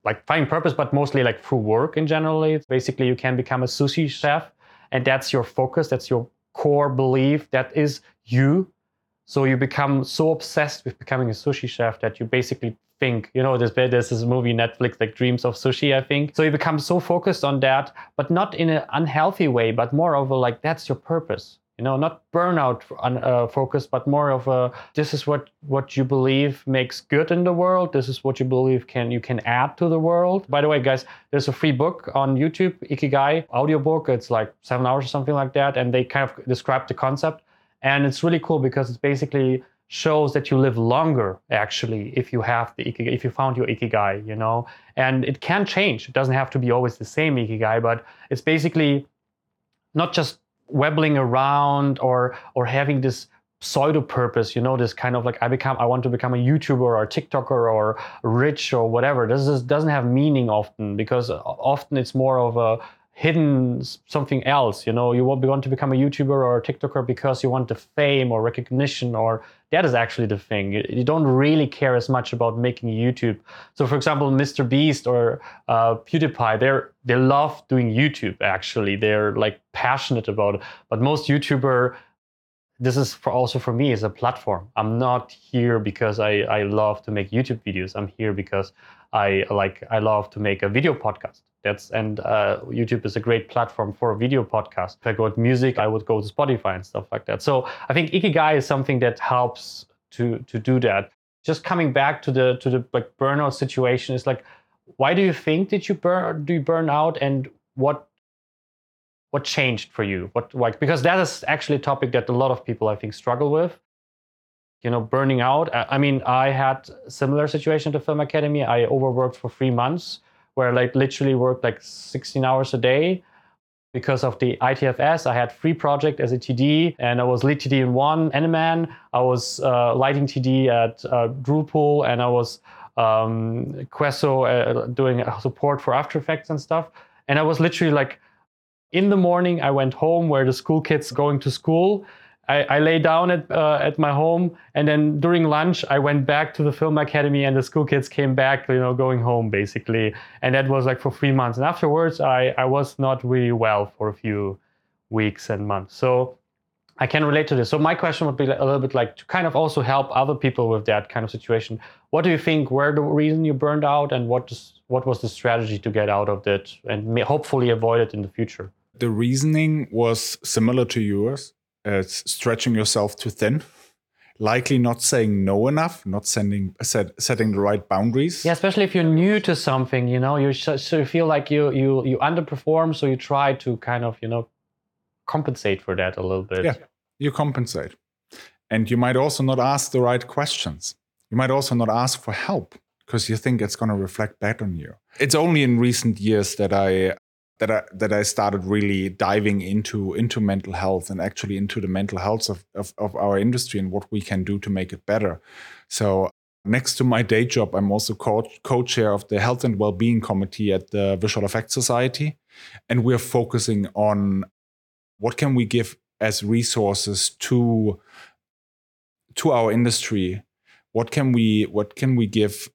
like finding purpose but mostly like through work in generally basically you can become a sushi chef and that's your focus that's your core belief that is you so you become so obsessed with becoming a sushi chef that you basically think, you know, there's, there's this movie Netflix like Dreams of Sushi, I think. So you become so focused on that, but not in an unhealthy way, but more of a like that's your purpose. You know, not burnout uh, focus, but more of a this is what what you believe makes good in the world. This is what you believe can you can add to the world. By the way, guys, there's a free book on YouTube, Ikigai audiobook. It's like seven hours or something like that, and they kind of describe the concept. And it's really cool because it basically shows that you live longer actually if you have the ikigai, if you found your ikigai, you know. And it can change. It doesn't have to be always the same ikigai, but it's basically not just webbling around or or having this pseudo purpose you know this kind of like i become i want to become a youtuber or a tiktoker or rich or whatever this is, doesn't have meaning often because often it's more of a hidden something else you know? You want to become a youtuber or a tiktoker because you want the fame or recognition or that is actually the thing. You, you don't really care as much about making youtube. So for example mr beast or uh, pewdiepie they're they love doing youtube actually. They're like passionate about it. But most youtuber this is for also for me as a platform. I'm not here because i i love to make youtube videos. I'm here because i like i love to make a video podcast that's and uh, YouTube is a great platform for a video podcast. If I go with music, I would go to Spotify and stuff like that. So I think Ikigai is something that helps to to do that. Just coming back to the to the like burnout situation is like, why do you think did you burn do you burn out and what what changed for you? What like because that is actually a topic that a lot of people I think struggle with. You know, burning out. I mean, I had similar situation at the film academy. I overworked for three months where I like literally worked like 16 hours a day because of the ITFS. I had three project as a TD, and I was lead TD in one Animan. I was uh, lighting TD at uh, Drupal, and I was um, Queso uh, doing support for After Effects and stuff. And I was literally like, in the morning, I went home where the school kids going to school, I, I lay down at uh, at my home, and then during lunch, I went back to the film academy, and the school kids came back, you know, going home basically, and that was like for three months. And afterwards, I I was not really well for a few weeks and months. So I can relate to this. So my question would be a little bit like to kind of also help other people with that kind of situation. What do you think were the reason you burned out, and what is, what was the strategy to get out of that, and hopefully avoid it in the future? The reasoning was similar to yours Uh, it's stretching yourself too thin. Likely not saying no enough not sending set, setting the right boundaries. Yeah especially if you're new to something you know you so you feel like you you you underperform so you try to kind of you know compensate for that a little bit. Yeah you compensate. And you might also not ask the right questions. You might also not ask for help because you think it's going to reflect back on you. It's only in recent years that i that I that I started really diving into into mental health and actually into the mental health of, of, of our industry and what we can do to make it better. So next to my day job, I'm also co- co-chair of the Health and Wellbeing Committee at the Visual Effects Society, and we're focusing on what can we give as resources to to our industry. What can we what can we give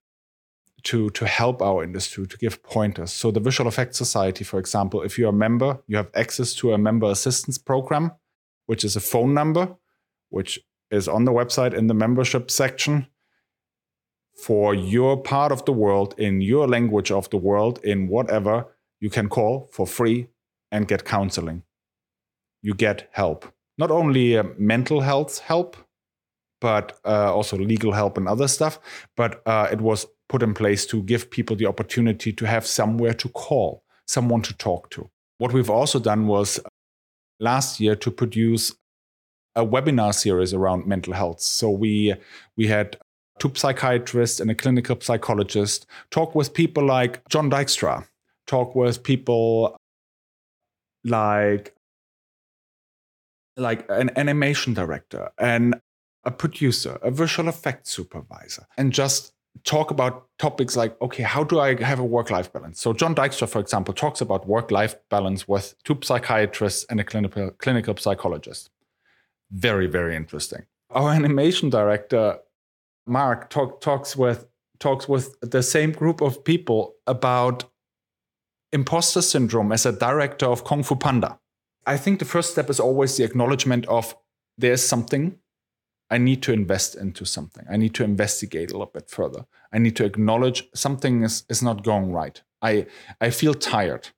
to to help our industry to give pointers. So the visual effects society for example if you're a member you have access to a member assistance program which is a phone number which is on the website in the membership section for your part of the world in your language of the world in whatever you can call for free and get counseling. You get help. Not only uh, mental health help but uh, also legal help and other stuff but uh, it was put in place to give people the opportunity to have somewhere to call, someone to talk to. What we've also done was uh, last year to produce a webinar series around mental health. So we we had two psychiatrists and a clinical psychologist talk with people like John Dykstra, talk with people like like an animation director and a producer, a visual effects supervisor, and just talk about topics like, okay, how do I have a work life balance? So, John Dykstra, for example, talks about work life balance with two psychiatrists and a clinical, clinical psychologist. Very, very interesting. Our animation director, Mark, talk, talks with talks with the same group of people about imposter syndrome as a director of Kung Fu Panda. I think the first step is always the acknowledgement of there's something I need to invest into something. I need to investigate a little bit further. I need to acknowledge something is, is not going right. I I feel tired.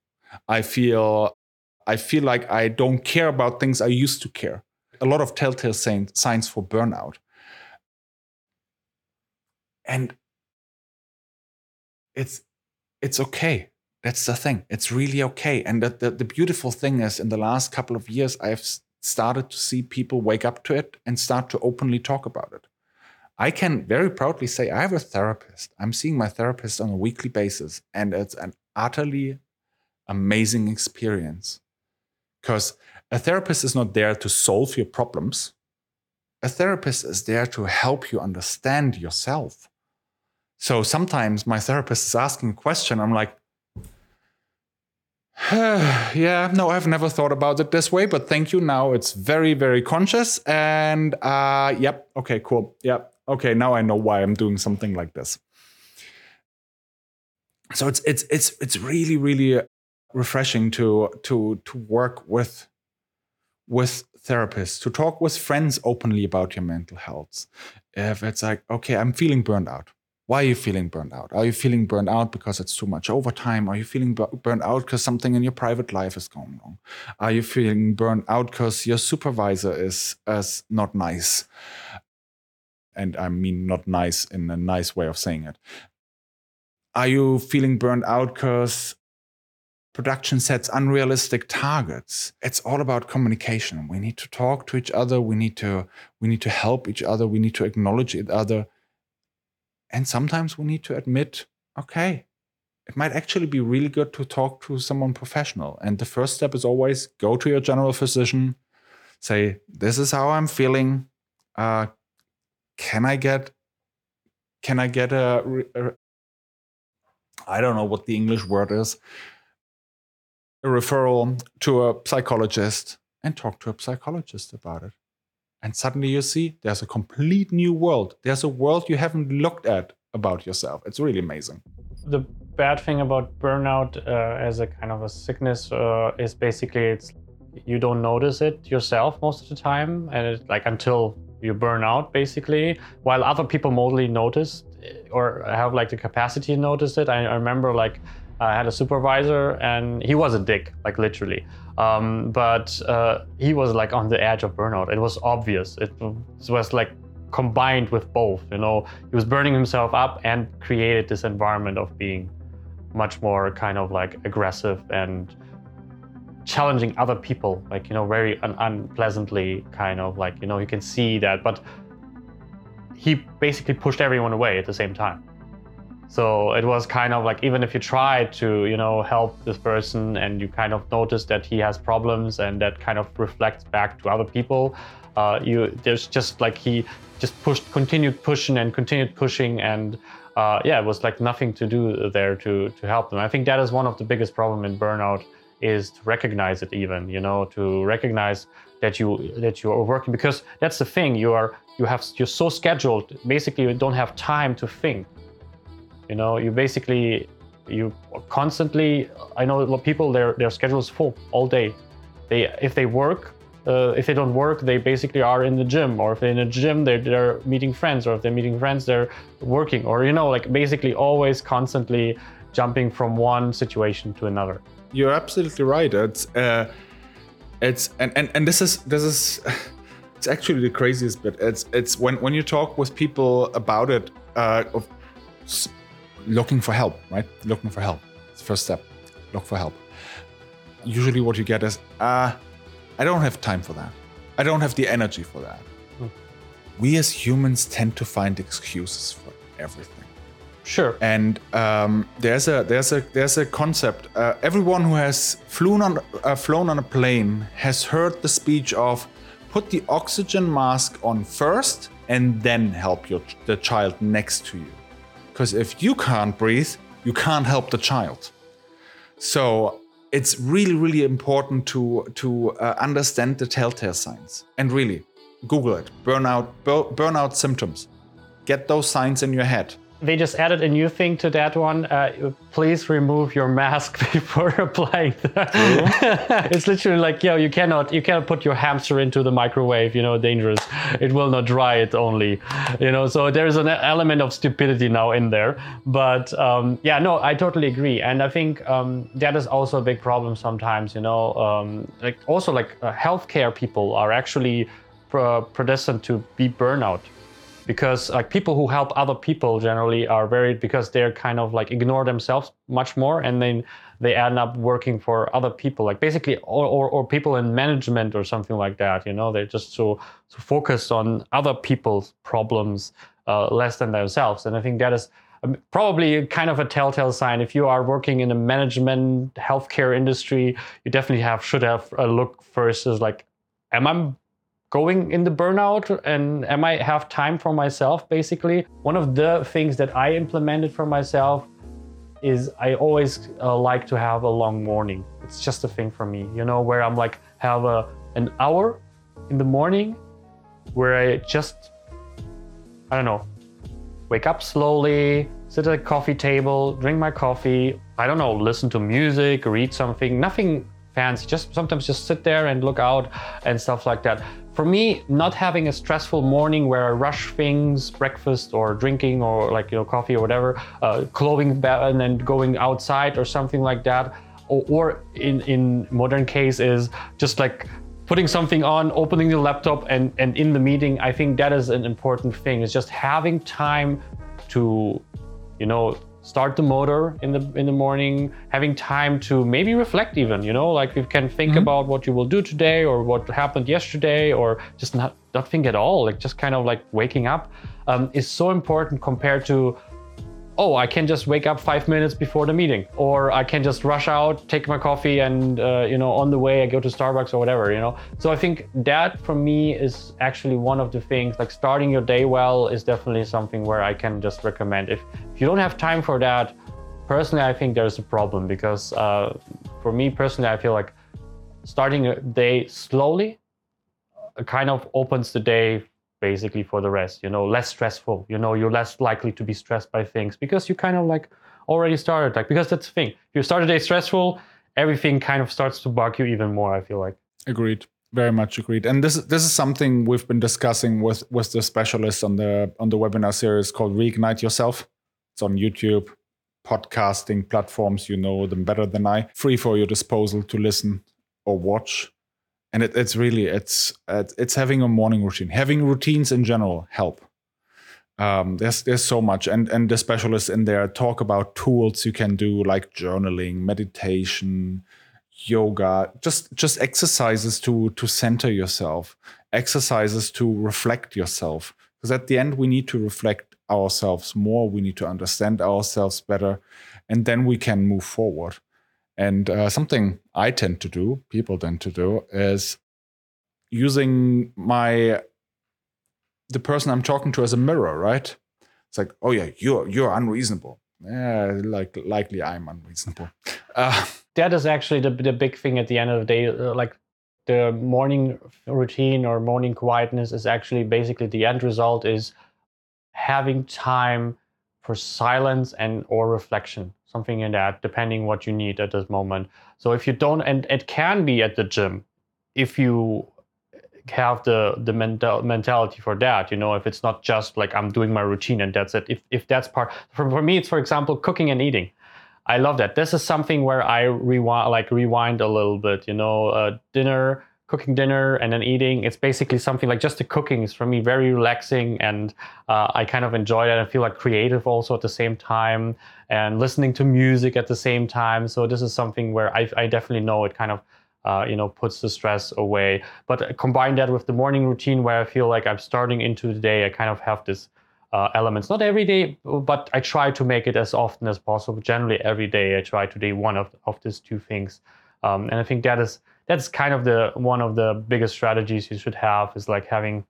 I feel I feel like I don't care about things I used to care. A lot of telltale signs for burnout. And it's it's okay. That's the thing. It's really okay. And the, the, the beautiful thing is in the last couple of years I've started to see people wake up to it and start to openly talk about it. I can very proudly say I have a therapist. I'm seeing my therapist on a weekly basis, and it's an utterly amazing experience. Because a therapist is not there to solve your problems, a therapist is there to help you understand yourself. So sometimes my therapist is asking a question, I'm like, yeah, no, I've never thought about it this way, but thank you. Now it's very, very conscious. And uh, yep, okay, cool. Yep, okay, now I know why I'm doing something like this. So it's it's it's it's really, really refreshing to to to work with with therapists, to talk with friends openly about your mental health. If it's like, okay, I'm feeling burned out. Why are you feeling burned out? Are you feeling burned out because it's too much overtime? Are you feeling burned out because something in your private life is going wrong? Are you feeling burned out because your supervisor is, is not nice? And I mean, not nice in a nice way of saying it. Are you feeling burned out because production sets unrealistic targets it's all about communication we need to talk to each other we need to we need to help each other we need to acknowledge each other and sometimes we need to admit, okay, it might actually be really good to talk to someone professional. And the first step is always go to your general physician, say, this is how I'm feeling. Uh, can I get, can I get a, a, I don't know what the English word is, a referral to a psychologist and talk to a psychologist about it. And suddenly you see there's a complete new world. There's a world you haven't looked at about yourself. It's really amazing. The bad thing about burnout uh, as a kind of a sickness uh, is basically it's you don't notice it yourself most of the time, and it's like until you burn out, basically. While other people mostly notice or have like the capacity to notice it. I, I remember like I had a supervisor, and he was a dick, like literally. Um, but uh, he was like on the edge of burnout. It was obvious. It was like combined with both. You know, he was burning himself up and created this environment of being much more kind of like aggressive and challenging other people, like you know, very un- unpleasantly kind of like you know, you can see that. But he basically pushed everyone away at the same time. So it was kind of like even if you try to, you know, help this person and you kind of notice that he has problems and that kind of reflects back to other people, uh, you there's just like he just pushed, continued pushing and continued pushing and uh, yeah, it was like nothing to do there to to help them. I think that is one of the biggest problem in burnout is to recognize it even, you know, to recognize that you that you are working because that's the thing you are you have you're so scheduled basically you don't have time to think you know, you basically you constantly. I know people their their schedule is full all day. They if they work. Uh, if they don't work, they basically are in the gym, or if they're in the gym, they're, they're meeting friends, or if they're meeting friends, they're working, or you know, like basically always constantly jumping from one situation to another. You're absolutely right. It's uh, it's and, and and this is this is it's actually the craziest bit. It's it's when when you talk with people about it uh, of looking for help, right? Looking for help. It's the first step. Look for help. Usually, what you get is, uh, I don't have time for that. I don't have the energy for that. Hmm. We as humans tend to find excuses for everything. Sure. And um, there's a there's a there's a concept. Uh, everyone who has flown on uh, flown on a plane has heard the speech of put the oxygen mask on first and then help your the child next to you. Because if you can't breathe, you can't help the child. So it's really, really important to to uh, understand the telltale signs and really Google it. Burnout, bur- burnout symptoms. Get those signs in your head they just added a new thing to that one. Uh, please remove your mask before applying that. it's literally like, yo, you cannot, you cannot put your hamster into the microwave. You know, dangerous. It will not dry it only. You know, so there's an element of stupidity now in there. But um, yeah, no, I totally agree, and I think um, that is also a big problem sometimes. You know, um, like also like uh, healthcare people are actually predestined to be burnout because like people who help other people generally are very because they're kind of like ignore themselves much more and then they end up working for other people like basically or, or, or people in management or something like that you know? They're just so, so focused on other people's problems uh, less than themselves and i think that is um, probably kind of a telltale sign. If you are working in a management healthcare industry you definitely have should have a look first as like am i going in the burnout and am I have time for myself basically. One of the things that I implemented for myself is I always uh, like to have a long morning. It's just a thing for me, you know, where I'm like have a an hour in the morning where I just I don't know, wake up slowly, sit at a coffee table, drink my coffee, I don't know, listen to music, read something, nothing fancy, just sometimes just sit there and look out and stuff like that for me, not having a stressful morning where I rush things, breakfast or drinking or like you know coffee or whatever, uh, clothing and then going outside or something like that, or, or in in modern case is just like putting something on, opening the laptop and and in the meeting. I think that is an important thing. Is just having time to, you know, start the motor in the in the morning having time to maybe reflect even you know like you can think mm-hmm. about what you will do today or what happened yesterday or just not not think at all like just kind of like waking up um, is so important compared to oh, I can just wake up five minutes before the meeting, or I can just rush out, take my coffee, and uh, you know, on the way I go to Starbucks or whatever, you know. So I think that for me is actually one of the things. Like starting your day well is definitely something where I can just recommend. If if you don't have time for that, personally, I think there's a problem because uh, for me personally, I feel like starting a day slowly uh, kind of opens the day basically for the rest you know less stressful you know you're less likely to be stressed by things because you kind of like already started like because that's the thing if you start a day stressful everything kind of starts to bug you even more i feel like. Agreed. Very much agreed. And this this is something we've been discussing with with the specialists on the on the webinar series called reignite yourself. It's on youtube podcasting platforms you know them better than i. Free for your disposal to listen or watch and it, it's really it's it's having a morning routine. Having routines in general help. Um, there's there's so much. And and the specialists in there talk about tools you can do like journaling meditation yoga just just exercises to to center yourself exercises to reflect yourself. Because at the end we need to reflect ourselves more. We need to understand ourselves better. And then we can move forward and uh, something I tend to do, people tend to do, is using my the person I'm talking to as a mirror, right? It's like, oh yeah, you're you're unreasonable. Yeah, like likely I'm unreasonable. Uh, that is actually the the big thing at the end of the day. Uh, like the morning routine or morning quietness is actually basically the end result is having time for silence and or reflection something in that, depending what you need at this moment. So if you don't, and it can be at the gym, if you have the the mental mentality for that, you know, if it's not just like I'm doing my routine and that's it. If if that's part for, for me, it's for example cooking and eating. I love that. This is something where I rewind, like rewind a little bit. You know, uh, dinner cooking dinner and then eating. It's basically something like just the cooking is for me very relaxing and uh, I kind of enjoy that. I feel like creative also at the same time and listening to music at the same time. So this is something where I, I definitely know it kind of uh, you know puts the stress away. But combine that with the morning routine where I feel like I'm starting into the day. I kind of have this. Uh, elements not every day but i try to make it as often as possible generally every day i try to do one of, of these two things um, and i think that is that's kind of the one of the biggest strategies you should have is like having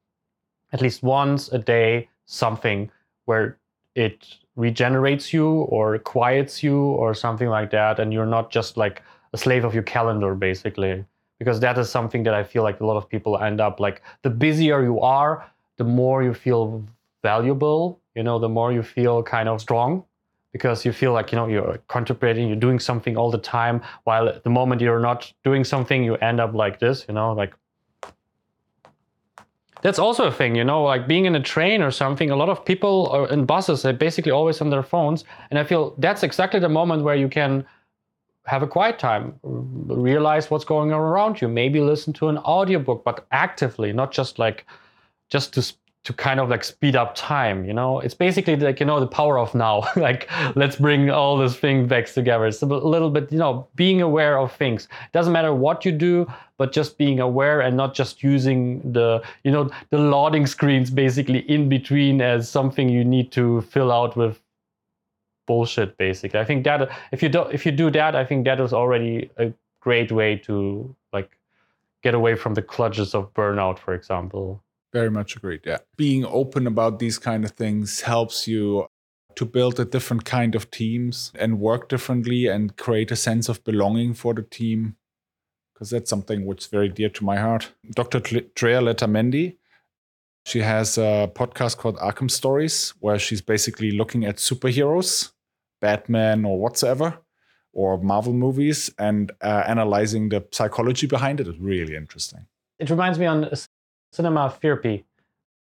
at least once a day something where it regenerates you or quiets you or something like that and you're not just like a slave of your calendar basically because that is something that i feel like a lot of people end up like the busier you are the more you feel valuable you know the more you feel kind of strong because you feel like you know you're contemplating you're doing something all the time while at the moment you're not doing something you end up like this you know like that's also a thing, you know, like being in a train or something. A lot of people are in buses, they're basically always on their phones. And I feel that's exactly the moment where you can have a quiet time, realize what's going on around you, maybe listen to an audiobook, but actively, not just like just to to kind of like speed up time you know? It's basically like you know the power of now. Like let's bring all these things back together. It's a little bit you know being aware of things. It doesn't matter what you do but just being aware and not just using the you know the loading screens basically in between as something you need to fill out with bullshit basically. I think that if you do if you do that i think that is already a great way to like get away from the clutches of burnout for example very much agreed. Yeah. Being open about these kind of things helps you to build a different kind of teams and work differently and create a sense of belonging for the team. Because that's something which is very dear to my heart. Dr. Drea Letamendi, she has a podcast called Arkham Stories, where she's basically looking at superheroes, Batman or whatsoever, or Marvel movies, and uh, analyzing the psychology behind it. It's really interesting. It reminds me on Cinema Therapy,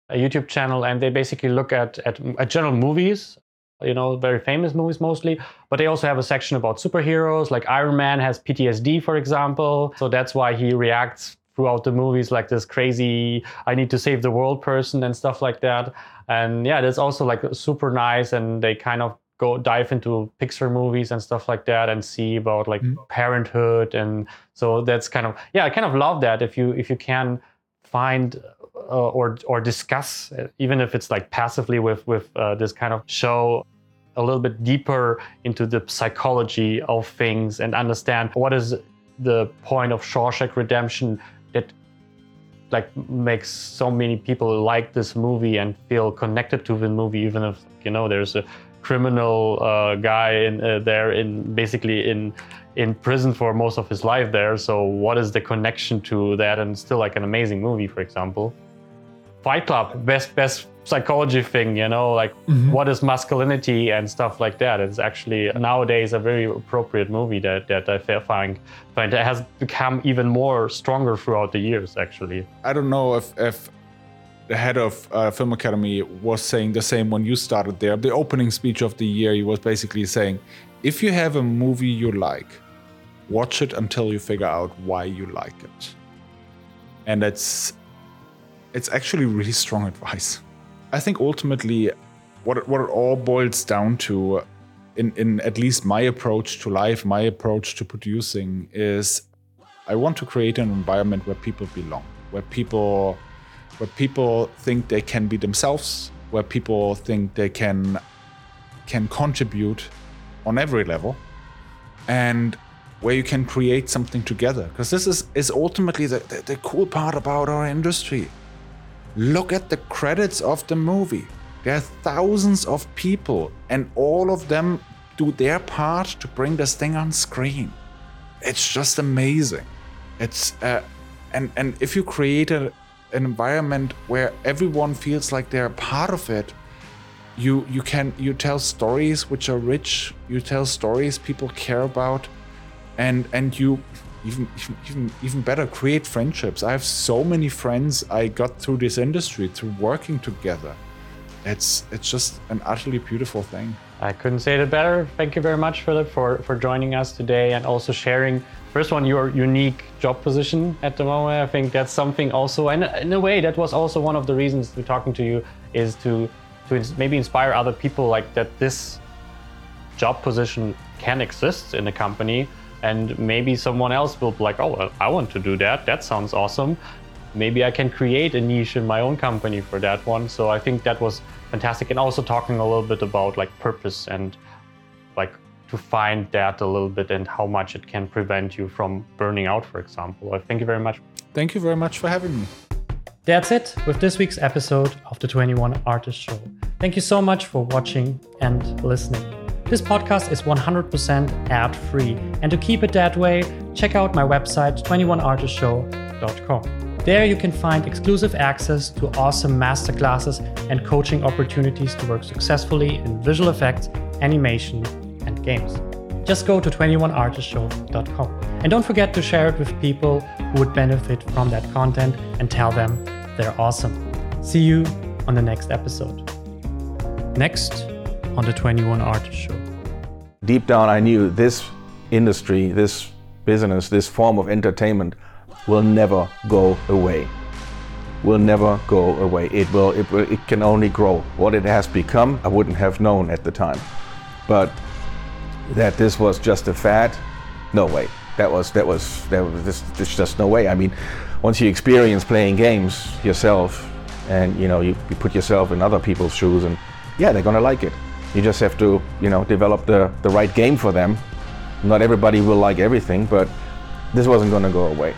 a YouTube channel, and they basically look at, at, at general movies, you know, very famous movies mostly, but they also have a section about superheroes, like Iron Man has PTSD, for example. So that's why he reacts throughout the movies like this crazy, I need to save the world person and stuff like that. And yeah, that's also like super nice, and they kind of go dive into Pixar movies and stuff like that and see about like mm. parenthood and so that's kind of yeah I kind of love that if you if you can find uh, or or discuss, even if it's like passively with with uh, this kind of show, a little bit deeper into the psychology of things and understand what is the point of Shawshank Redemption that like makes so many people like this movie and feel connected to the movie, even if you know there's a criminal uh, guy in uh, there in basically in in prison for most of his life there. So what is the connection to that? And still like an amazing movie, for example. Fight Club, best best psychology thing, you know, like mm-hmm. what is masculinity and stuff like that. It's actually nowadays a very appropriate movie that that I find find it has become even more stronger throughout the years. Actually, I don't know if if the head of uh, Film Academy was saying the same when you started there. The opening speech of the year, he was basically saying, if you have a movie you like, watch it until you figure out why you like it. And it's it's actually really strong advice. I think ultimately what it, what it all boils down to in, in at least my approach to life, my approach to producing is I want to create an environment where people belong, where people where people think they can be themselves, where people think they can can contribute on every level. And where you can create something together. Because this is, is ultimately the, the, the cool part about our industry. Look at the credits of the movie. There are thousands of people, and all of them do their part to bring this thing on screen. It's just amazing. It's uh, and and if you create a, an environment where everyone feels like they're a part of it, you you can you tell stories which are rich. You tell stories people care about and and you even even even better create friendships. I have so many friends I got through this industry through working together. It's it's just an utterly beautiful thing. I couldn't say it better. Thank you very much, Philipp, for for joining us today and also sharing first one your unique job position at the moment. I think that's something also, and in a way, that was also one of the reasons we're talking to you is to to maybe inspire other people like that this job position can exist in a company and maybe someone else will be like, oh, well, I want to do that. That sounds awesome. Maybe I can create a niche in my own company for that one. So I think that was fantastic. And also talking a little bit about like purpose and like to find that a little bit and how much it can prevent you from burning out, for example. I thank you very much. Thank you very much for having me. That's it with this week's episode of the 21 Artist Show. Thank you so much for watching and listening. This podcast is 100% ad free, and to keep it that way, check out my website 21artistshow.com. There you can find exclusive access to awesome masterclasses and coaching opportunities to work successfully in visual effects, animation, and games. Just go to 21artistshow.com. And don't forget to share it with people who would benefit from that content and tell them they're awesome. See you on the next episode. Next on the 21 Artist Show. Deep down, I knew this industry, this business, this form of entertainment will never go away. Will never go away. It will, it will. It can only grow. What it has become, I wouldn't have known at the time. But that this was just a fad, no way. That was that was that was this, there's just no way. I mean, once you experience playing games yourself, and you know you, you put yourself in other people's shoes, and yeah, they're gonna like it. You just have to you know develop the the right game for them. Not everybody will like everything, but this wasn't gonna go away.